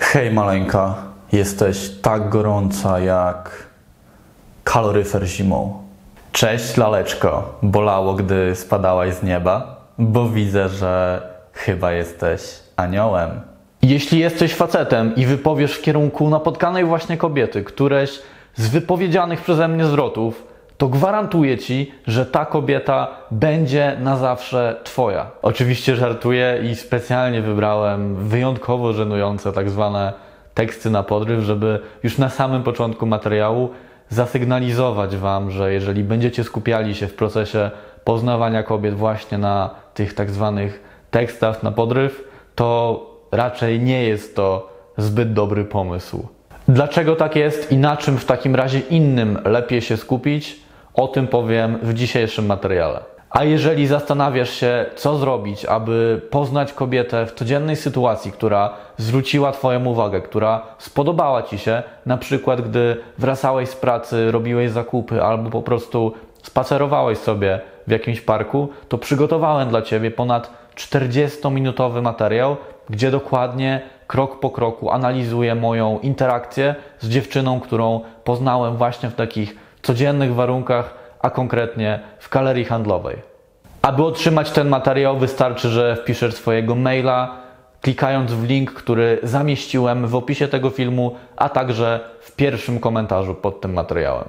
Hej maleńka, jesteś tak gorąca jak kaloryfer zimą. Cześć laleczko, bolało gdy spadałaś z nieba, bo widzę, że chyba jesteś aniołem. Jeśli jesteś facetem i wypowiesz w kierunku napotkanej właśnie kobiety któreś z wypowiedzianych przeze mnie zwrotów, to gwarantuję ci, że ta kobieta będzie na zawsze twoja. Oczywiście żartuję i specjalnie wybrałem wyjątkowo żenujące tak zwane teksty na podryw, żeby już na samym początku materiału zasygnalizować wam, że jeżeli będziecie skupiali się w procesie poznawania kobiet właśnie na tych tak zwanych tekstach na podryw, to raczej nie jest to zbyt dobry pomysł. Dlaczego tak jest i na czym w takim razie innym lepiej się skupić? O tym powiem w dzisiejszym materiale. A jeżeli zastanawiasz się, co zrobić, aby poznać kobietę w codziennej sytuacji, która zwróciła Twoją uwagę, która spodobała Ci się, na przykład gdy wracałeś z pracy, robiłeś zakupy albo po prostu spacerowałeś sobie w jakimś parku, to przygotowałem dla Ciebie ponad 40-minutowy materiał, gdzie dokładnie krok po kroku analizuję moją interakcję z dziewczyną, którą poznałem właśnie w takich codziennych warunkach, a konkretnie w galerii handlowej. Aby otrzymać ten materiał, wystarczy, że wpiszesz swojego maila, klikając w link, który zamieściłem w opisie tego filmu, a także w pierwszym komentarzu pod tym materiałem.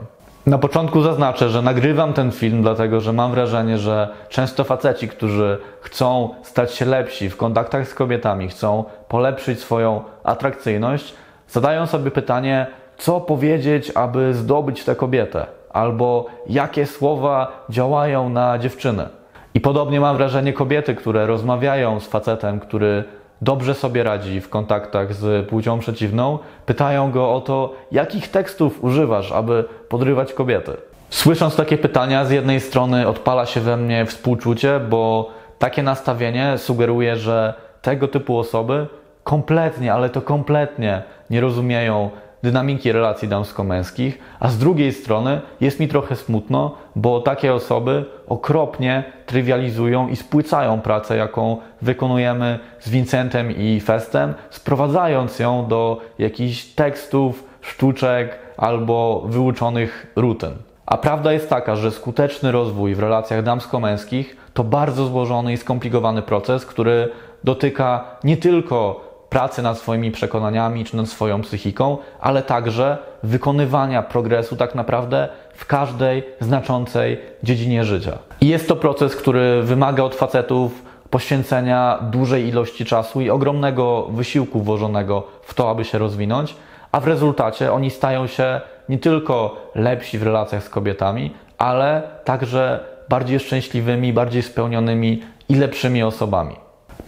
Na początku zaznaczę, że nagrywam ten film, dlatego że mam wrażenie, że często faceci, którzy chcą stać się lepsi w kontaktach z kobietami, chcą polepszyć swoją atrakcyjność, zadają sobie pytanie, co powiedzieć, aby zdobyć tę kobietę, albo jakie słowa działają na dziewczynę. I podobnie mam wrażenie kobiety, które rozmawiają z facetem, który dobrze sobie radzi w kontaktach z płcią przeciwną, pytają go o to, jakich tekstów używasz, aby podrywać kobiety. Słysząc takie pytania, z jednej strony odpala się we mnie współczucie, bo takie nastawienie sugeruje, że tego typu osoby kompletnie, ale to kompletnie nie rozumieją dynamiki relacji damsko-męskich, a z drugiej strony jest mi trochę smutno, bo takie osoby okropnie trywializują i spłycają pracę, jaką wykonujemy z Vincentem i Festem, sprowadzając ją do jakichś tekstów, sztuczek albo wyuczonych rutyn. A prawda jest taka, że skuteczny rozwój w relacjach damsko-męskich to bardzo złożony i skomplikowany proces, który dotyka nie tylko pracy nad swoimi przekonaniami czy nad swoją psychiką, ale także wykonywania progresu tak naprawdę w każdej znaczącej dziedzinie życia. I jest to proces, który wymaga od facetów poświęcenia dużej ilości czasu i ogromnego wysiłku włożonego w to, aby się rozwinąć, a w rezultacie oni stają się nie tylko lepsi w relacjach z kobietami, ale także bardziej szczęśliwymi, bardziej spełnionymi i lepszymi osobami.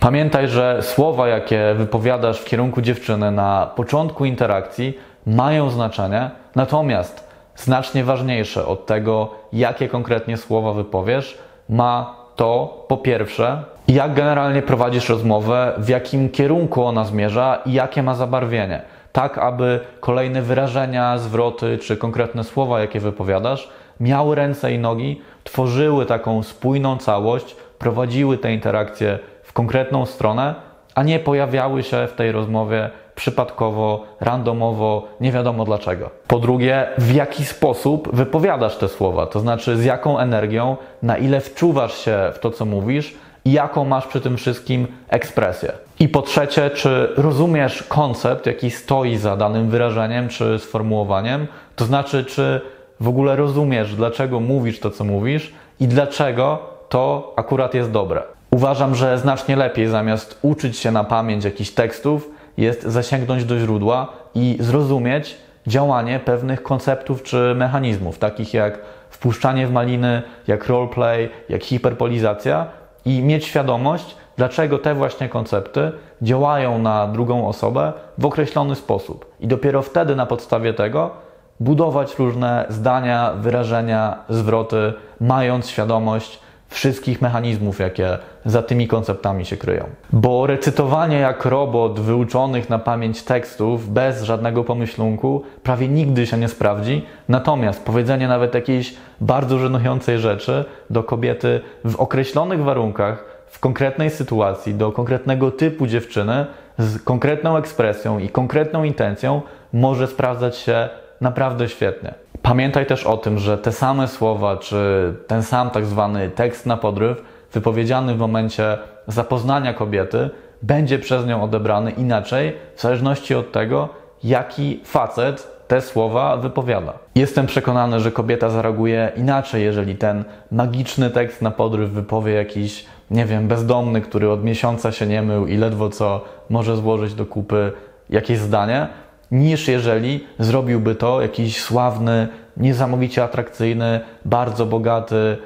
Pamiętaj, że słowa, jakie wypowiadasz w kierunku dziewczyny na początku interakcji, mają znaczenie, natomiast znacznie ważniejsze od tego, jakie konkretnie słowa wypowiesz, ma to po pierwsze, jak generalnie prowadzisz rozmowę, w jakim kierunku ona zmierza i jakie ma zabarwienie. Tak, aby kolejne wyrażenia, zwroty czy konkretne słowa, jakie wypowiadasz, miały ręce i nogi, tworzyły taką spójną całość, prowadziły te interakcje konkretną stronę, a nie pojawiały się w tej rozmowie przypadkowo, randomowo, nie wiadomo dlaczego. Po drugie, w jaki sposób wypowiadasz te słowa, to znaczy z jaką energią, na ile wczuwasz się w to, co mówisz i jaką masz przy tym wszystkim ekspresję. I po trzecie, czy rozumiesz koncept, jaki stoi za danym wyrażeniem czy sformułowaniem, to znaczy, czy w ogóle rozumiesz, dlaczego mówisz to, co mówisz i dlaczego to akurat jest dobre. Uważam, że znacznie lepiej zamiast uczyć się na pamięć jakichś tekstów, jest zasięgnąć do źródła i zrozumieć działanie pewnych konceptów czy mechanizmów, takich jak wpuszczanie w maliny, jak roleplay, jak hiperpolizacja i mieć świadomość, dlaczego te właśnie koncepty działają na drugą osobę w określony sposób. I dopiero wtedy na podstawie tego budować różne zdania, wyrażenia, zwroty, mając świadomość, wszystkich mechanizmów, jakie za tymi konceptami się kryją. Bo recytowanie jak robot wyuczonych na pamięć tekstów bez żadnego pomyślunku prawie nigdy się nie sprawdzi, natomiast powiedzenie nawet jakiejś bardzo żenującej rzeczy do kobiety w określonych warunkach, w konkretnej sytuacji do konkretnego typu dziewczyny z konkretną ekspresją i konkretną intencją może sprawdzać się naprawdę świetnie. Pamiętaj też o tym, że te same słowa, czy ten sam tak zwany tekst na podryw, wypowiedziany w momencie zapoznania kobiety, będzie przez nią odebrany inaczej, w zależności od tego, jaki facet te słowa wypowiada. Jestem przekonany, że kobieta zareaguje inaczej, jeżeli ten magiczny tekst na podryw wypowie jakiś, nie wiem, bezdomny, który od miesiąca się nie mył i ledwo co może złożyć do kupy jakieś zdanie, niż jeżeli zrobiłby to jakiś sławny, niesamowicie atrakcyjny, bardzo bogaty,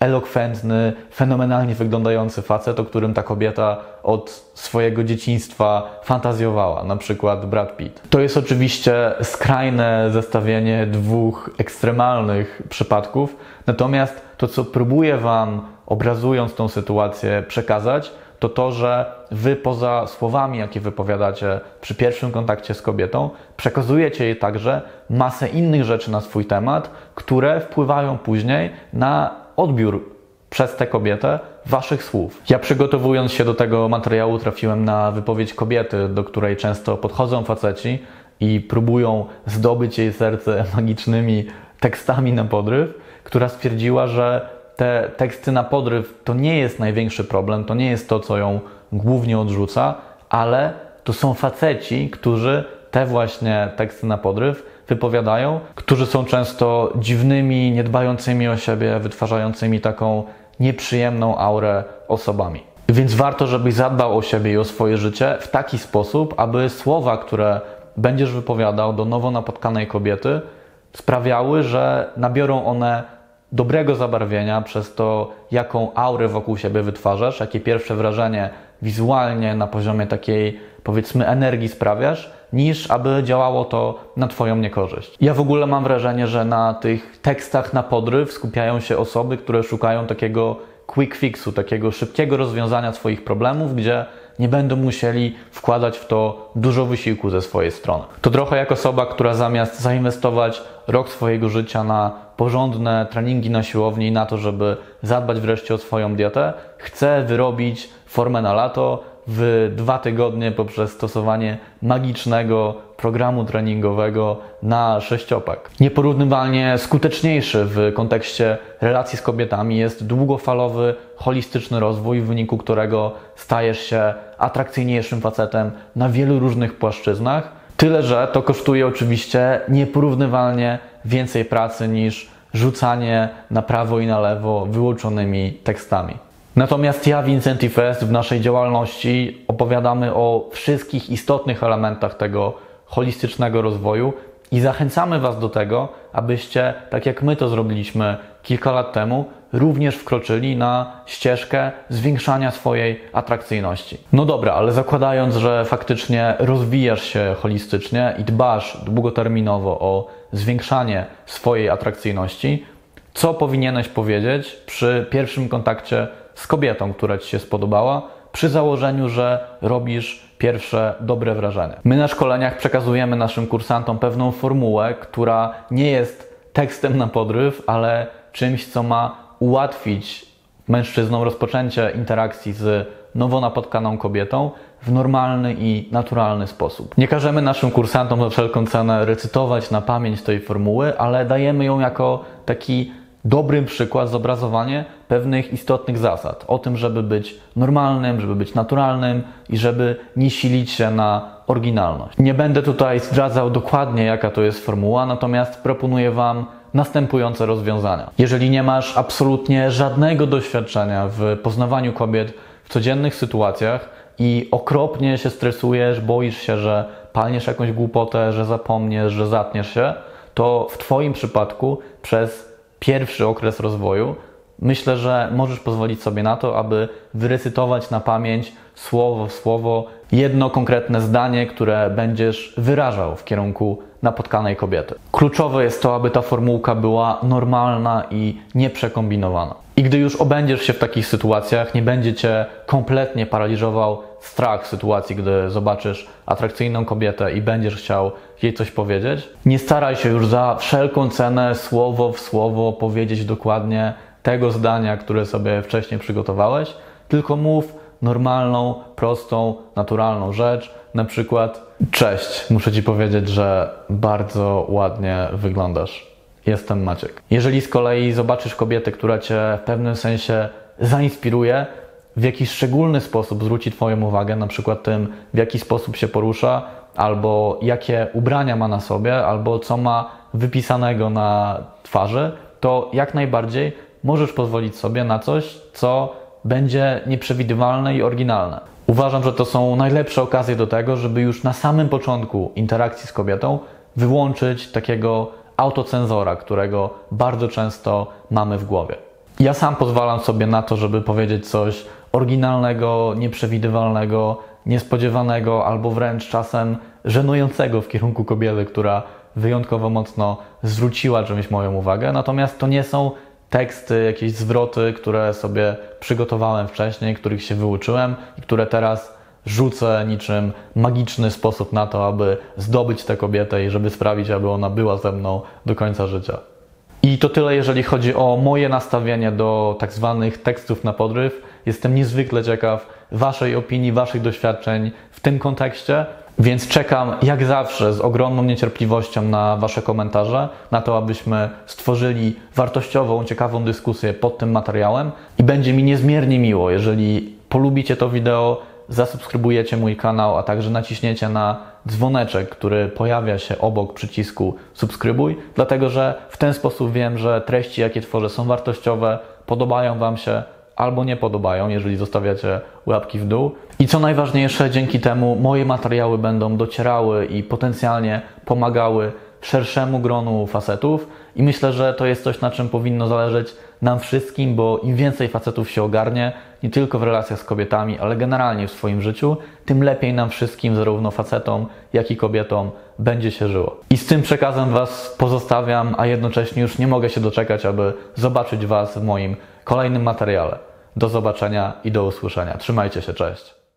elokwentny, fenomenalnie wyglądający facet, o którym ta kobieta od swojego dzieciństwa fantazjowała, na przykład Brad Pitt. To jest oczywiście skrajne zestawienie dwóch ekstremalnych przypadków, natomiast to, co próbuję Wam, obrazując tą sytuację, przekazać, to to, że Wy poza słowami, jakie wypowiadacie przy pierwszym kontakcie z kobietą, przekazujecie jej także masę innych rzeczy na swój temat, które wpływają później na odbiór przez tę kobietę waszych słów. Ja przygotowując się do tego materiału trafiłem na wypowiedź kobiety, do której często podchodzą faceci i próbują zdobyć jej serce magicznymi tekstami na podryw, która stwierdziła, że te teksty na podryw to nie jest największy problem, to nie jest to, co ją głównie odrzuca, ale to są faceci, którzy te właśnie teksty na podryw wypowiadają, którzy są często dziwnymi, niedbającymi o siebie, wytwarzającymi taką nieprzyjemną aurę osobami. Więc warto, żebyś zadbał o siebie i o swoje życie w taki sposób, aby słowa, które będziesz wypowiadał do nowo napotkanej kobiety, sprawiały, że nabiorą one dobrego zabarwienia przez to, jaką aurę wokół siebie wytwarzasz, jakie pierwsze wrażenie wizualnie na poziomie takiej, powiedzmy, energii sprawiasz, niż aby działało to na Twoją niekorzyść. Ja w ogóle mam wrażenie, że na tych tekstach na podryw skupiają się osoby, które szukają takiego quick fixu, takiego szybkiego rozwiązania swoich problemów, gdzie nie będą musieli wkładać w to dużo wysiłku ze swojej strony. To trochę jak osoba, która zamiast zainwestować rok swojego życia na porządne treningi na siłowni, na to, żeby zadbać wreszcie o swoją dietę, chce wyrobić formę na lato, w dwa tygodnie poprzez stosowanie magicznego programu treningowego na sześciopak. Nieporównywalnie skuteczniejszy w kontekście relacji z kobietami jest długofalowy, holistyczny rozwój, w wyniku którego stajesz się atrakcyjniejszym facetem na wielu różnych płaszczyznach. Tyle, że to kosztuje oczywiście nieporównywalnie więcej pracy niż rzucanie na prawo i na lewo wyłączonymi tekstami. Natomiast ja w Incentive Fest w naszej działalności opowiadamy o wszystkich istotnych elementach tego holistycznego rozwoju i zachęcamy Was do tego, abyście, tak jak my to zrobiliśmy kilka lat temu, również wkroczyli na ścieżkę zwiększania swojej atrakcyjności. No dobra, ale zakładając, że faktycznie rozwijasz się holistycznie i dbasz długoterminowo o zwiększanie swojej atrakcyjności, co powinieneś powiedzieć przy pierwszym kontakcie z kobietą, która Ci się spodobała, przy założeniu, że robisz pierwsze dobre wrażenie. My na szkoleniach przekazujemy naszym kursantom pewną formułę, która nie jest tekstem na podryw, ale czymś, co ma ułatwić mężczyznom rozpoczęcie interakcji z nowo napotkaną kobietą w normalny i naturalny sposób. Nie każemy naszym kursantom za wszelką cenę recytować na pamięć tej formuły, ale dajemy ją jako taki dobry przykład, zobrazowanie pewnych istotnych zasad. O tym, żeby być normalnym, żeby być naturalnym i żeby nie silić się na oryginalność. Nie będę tutaj zdradzał dokładnie, jaka to jest formuła, natomiast proponuję Wam następujące rozwiązania. Jeżeli nie masz absolutnie żadnego doświadczenia w poznawaniu kobiet w codziennych sytuacjach i okropnie się stresujesz, boisz się, że palniesz jakąś głupotę, że zapomniesz, że zatniesz się, to w Twoim przypadku przez pierwszy okres rozwoju, myślę, że możesz pozwolić sobie na to, aby wyrecytować na pamięć słowo w słowo jedno konkretne zdanie, które będziesz wyrażał w kierunku napotkanej kobiety. Kluczowe jest to, aby ta formułka była normalna i nieprzekombinowana. I gdy już obędziesz się w takich sytuacjach, nie będzie cię kompletnie paraliżował strach sytuacji, gdy zobaczysz atrakcyjną kobietę i będziesz chciał jej coś powiedzieć. Nie staraj się już za wszelką cenę słowo w słowo powiedzieć dokładnie tego zdania, które sobie wcześniej przygotowałeś, tylko mów normalną, prostą, naturalną rzecz. Na przykład, cześć, muszę Ci powiedzieć, że bardzo ładnie wyglądasz. Jestem Maciek. Jeżeli z kolei zobaczysz kobietę, która Cię w pewnym sensie zainspiruje, w jakiś szczególny sposób zwróci Twoją uwagę, na przykład tym, w jaki sposób się porusza, albo jakie ubrania ma na sobie, albo co ma wypisanego na twarzy, to jak najbardziej możesz pozwolić sobie na coś, co będzie nieprzewidywalne i oryginalne. Uważam, że to są najlepsze okazje do tego, żeby już na samym początku interakcji z kobietą wyłączyć takiego autocenzora, którego bardzo często mamy w głowie. Ja sam pozwalam sobie na to, żeby powiedzieć coś oryginalnego, nieprzewidywalnego, niespodziewanego albo wręcz czasem żenującego w kierunku kobiety, która wyjątkowo mocno zwróciła czymś moją uwagę. Natomiast to nie są teksty, jakieś zwroty, które sobie przygotowałem wcześniej, których się wyuczyłem i które teraz rzucę niczym magiczny sposób na to, aby zdobyć tę kobietę i żeby sprawić, aby ona była ze mną do końca życia. I to tyle, jeżeli chodzi o moje nastawienie do tak zwanych tekstów na podryw. Jestem niezwykle ciekaw Waszej opinii, Waszych doświadczeń w tym kontekście. Więc czekam jak zawsze z ogromną niecierpliwością na Wasze komentarze, na to, abyśmy stworzyli wartościową, ciekawą dyskusję pod tym materiałem. I będzie mi niezmiernie miło, jeżeli polubicie to wideo, zasubskrybujecie mój kanał, a także naciśniecie na dzwoneczek, który pojawia się obok przycisku subskrybuj, dlatego że w ten sposób wiem, że treści, jakie tworzę, są wartościowe, podobają Wam się albo nie podobają, jeżeli zostawiacie łapki w dół. I co najważniejsze, dzięki temu moje materiały będą docierały i potencjalnie pomagały szerszemu gronu facetów. I myślę, że to jest coś, na czym powinno zależeć nam wszystkim, bo im więcej facetów się ogarnie, nie tylko w relacjach z kobietami, ale generalnie w swoim życiu, tym lepiej nam wszystkim, zarówno facetom, jak i kobietom, będzie się żyło. I z tym przekazem Was pozostawiam, a jednocześnie już nie mogę się doczekać, aby zobaczyć Was w moim kolejnym materiale. Do zobaczenia i do usłyszenia. Trzymajcie się, cześć.